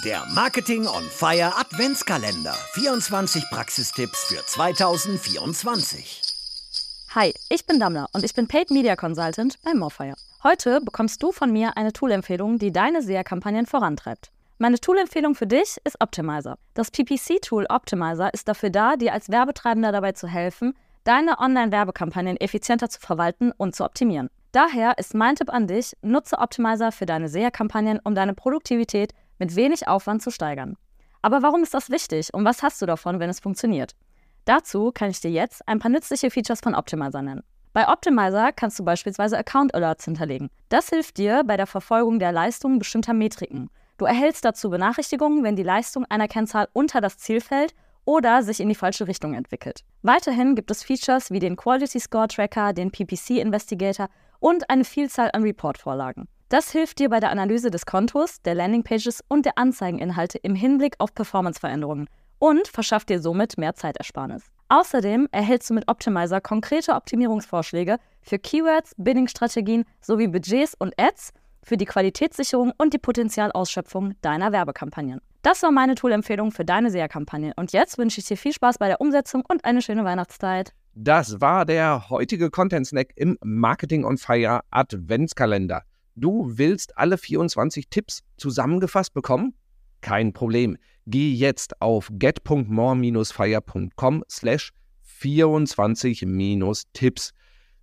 Der Marketing on Fire Adventskalender. 24 Praxistipps für 2024. Hi, ich bin Damla und ich bin Paid Media Consultant bei Morfire. Heute bekommst du von mir eine Tool-Empfehlung, die deine SEA-Kampagnen vorantreibt. Meine Tool-Empfehlung für dich ist Optimizer. Das PPC-Tool Optimizer ist dafür da, dir als Werbetreibender dabei zu helfen, deine Online-Werbekampagnen effizienter zu verwalten und zu optimieren. Daher ist mein Tipp an dich, nutze Optimizer für deine SEA-Kampagnen, um deine Produktivität mit wenig Aufwand zu steigern. Aber warum ist das wichtig und was hast du davon, wenn es funktioniert? Dazu kann ich dir jetzt ein paar nützliche Features von Optimizer nennen. Bei Optimizer kannst du beispielsweise Account Alerts hinterlegen. Das hilft dir bei der Verfolgung der Leistungen bestimmter Metriken. Du erhältst dazu Benachrichtigungen, wenn die Leistung einer Kennzahl unter das Ziel fällt oder sich in die falsche Richtung entwickelt. Weiterhin gibt es Features wie den Quality Score Tracker, den PPC Investigator und eine Vielzahl an Report-Vorlagen. Das hilft dir bei der Analyse des Kontos, der Landingpages und der Anzeigeninhalte im Hinblick auf Performanceveränderungen und verschafft dir somit mehr Zeitersparnis. Außerdem erhältst du mit Optimizer konkrete Optimierungsvorschläge für Keywords, Bidding-Strategien sowie Budgets und Ads für die Qualitätssicherung und die Potenzialausschöpfung deiner Werbekampagnen. Das war meine Tool-Empfehlung für deine SEA-Kampagne und jetzt wünsche ich dir viel Spaß bei der Umsetzung und eine schöne Weihnachtszeit. Das war der heutige Content Snack im Marketing on Fire Adventskalender. Du willst alle 24 Tipps zusammengefasst bekommen? Kein Problem. Geh jetzt auf get.more-fire.com slash 24-Tipps.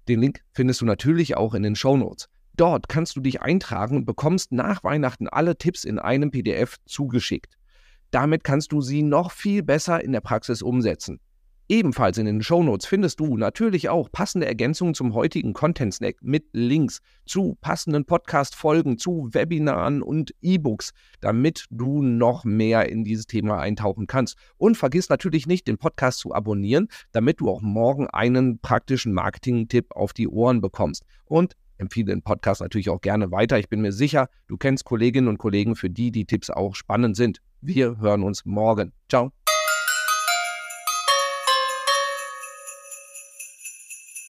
Den Link findest du natürlich auch in den Shownotes. Dort kannst du dich eintragen und bekommst nach Weihnachten alle Tipps in einem PDF zugeschickt. Damit kannst du sie noch viel besser in der Praxis umsetzen. Ebenfalls in den Shownotes findest du natürlich auch passende Ergänzungen zum heutigen Content Snack mit Links zu passenden Podcast-Folgen, zu Webinaren und E-Books, damit du noch mehr in dieses Thema eintauchen kannst. Und vergiss natürlich nicht, den Podcast zu abonnieren, damit du auch morgen einen praktischen Marketing-Tipp auf die Ohren bekommst. Und empfehle den Podcast natürlich auch gerne weiter. Ich bin mir sicher, du kennst Kolleginnen und Kollegen, für die die Tipps auch spannend sind. Wir hören uns morgen. Ciao.